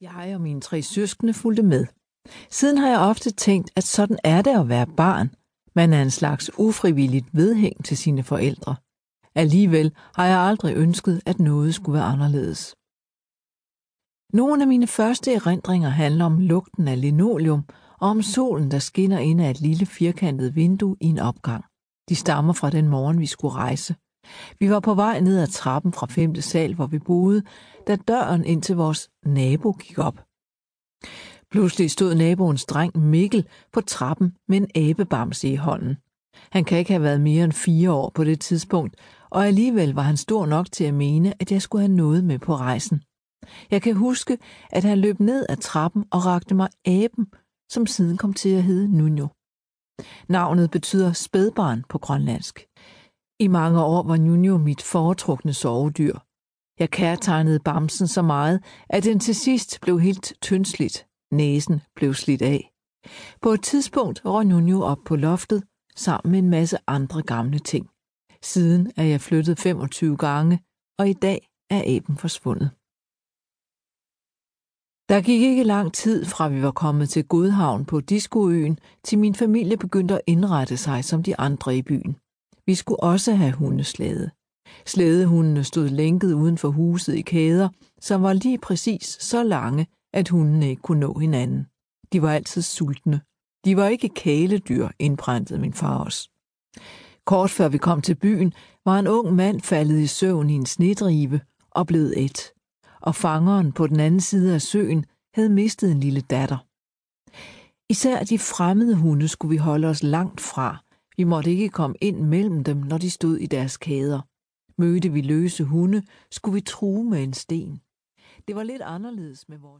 Jeg og mine tre søskende fulgte med. Siden har jeg ofte tænkt, at sådan er det at være barn. Man er en slags ufrivilligt vedhæng til sine forældre. Alligevel har jeg aldrig ønsket, at noget skulle være anderledes. Nogle af mine første erindringer handler om lugten af linoleum og om solen, der skinner ind af et lille firkantet vindue i en opgang. De stammer fra den morgen, vi skulle rejse. Vi var på vej ned ad trappen fra femte sal, hvor vi boede, da døren ind til vores nabo gik op. Pludselig stod naboens dreng Mikkel på trappen med en abebamse i hånden. Han kan ikke have været mere end fire år på det tidspunkt, og alligevel var han stor nok til at mene, at jeg skulle have noget med på rejsen. Jeg kan huske, at han løb ned ad trappen og rakte mig aben, som siden kom til at hedde Nuno. Navnet betyder spædbarn på grønlandsk. I mange år var Nuno mit foretrukne sovedyr. Jeg kærtegnede bamsen så meget, at den til sidst blev helt tyndsligt. Næsen blev slidt af. På et tidspunkt røg Nuno op på loftet sammen med en masse andre gamle ting. Siden er jeg flyttet 25 gange, og i dag er aben forsvundet. Der gik ikke lang tid fra vi var kommet til Godhavn på Diskoøen, til min familie begyndte at indrette sig som de andre i byen. Vi skulle også have hundeslæde. Slædehundene stod lænket uden for huset i kæder, som var lige præcis så lange, at hundene ikke kunne nå hinanden. De var altid sultne. De var ikke kæledyr, indpræntede min far os. Kort før vi kom til byen, var en ung mand faldet i søvn i en snedrive og blevet et. Og fangeren på den anden side af søen havde mistet en lille datter. Især de fremmede hunde skulle vi holde os langt fra. Vi måtte ikke komme ind mellem dem, når de stod i deres kæder. Mødte vi løse hunde, skulle vi true med en sten. Det var lidt anderledes med vores